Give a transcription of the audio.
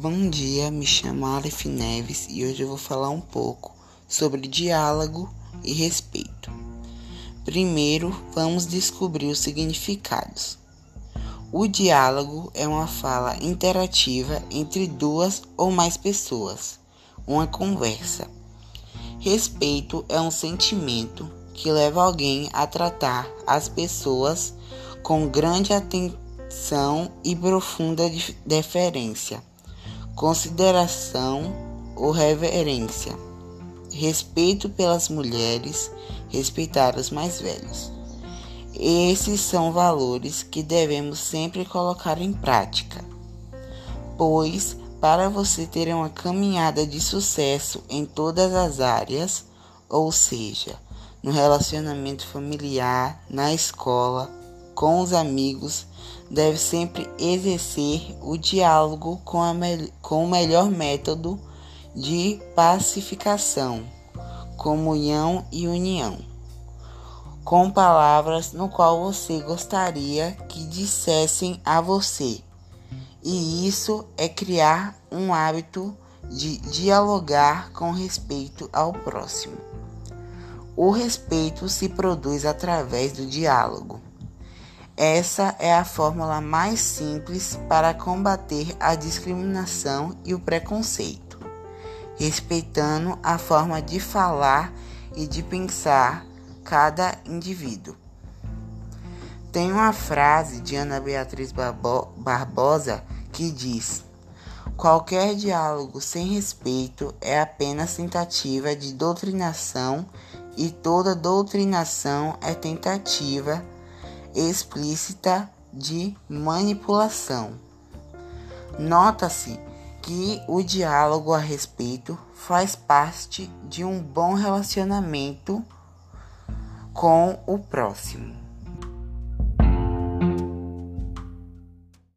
Bom dia, me chamo Aleph Neves e hoje eu vou falar um pouco sobre diálogo e respeito. Primeiro, vamos descobrir os significados. O diálogo é uma fala interativa entre duas ou mais pessoas, uma conversa. Respeito é um sentimento que leva alguém a tratar as pessoas com grande atenção e profunda deferência consideração ou reverência, respeito pelas mulheres, respeitar os mais velhos. Esses são valores que devemos sempre colocar em prática, pois para você ter uma caminhada de sucesso em todas as áreas, ou seja, no relacionamento familiar, na escola, com os amigos, deve sempre exercer o diálogo com, com o melhor método de pacificação, comunhão e união, com palavras no qual você gostaria que dissessem a você. E isso é criar um hábito de dialogar com respeito ao próximo. O respeito se produz através do diálogo. Essa é a fórmula mais simples para combater a discriminação e o preconceito, respeitando a forma de falar e de pensar cada indivíduo. Tem uma frase de Ana Beatriz Barbosa que diz: Qualquer diálogo sem respeito é apenas tentativa de doutrinação e toda doutrinação é tentativa explícita de manipulação. Nota-se que o diálogo a respeito faz parte de um bom relacionamento com o próximo.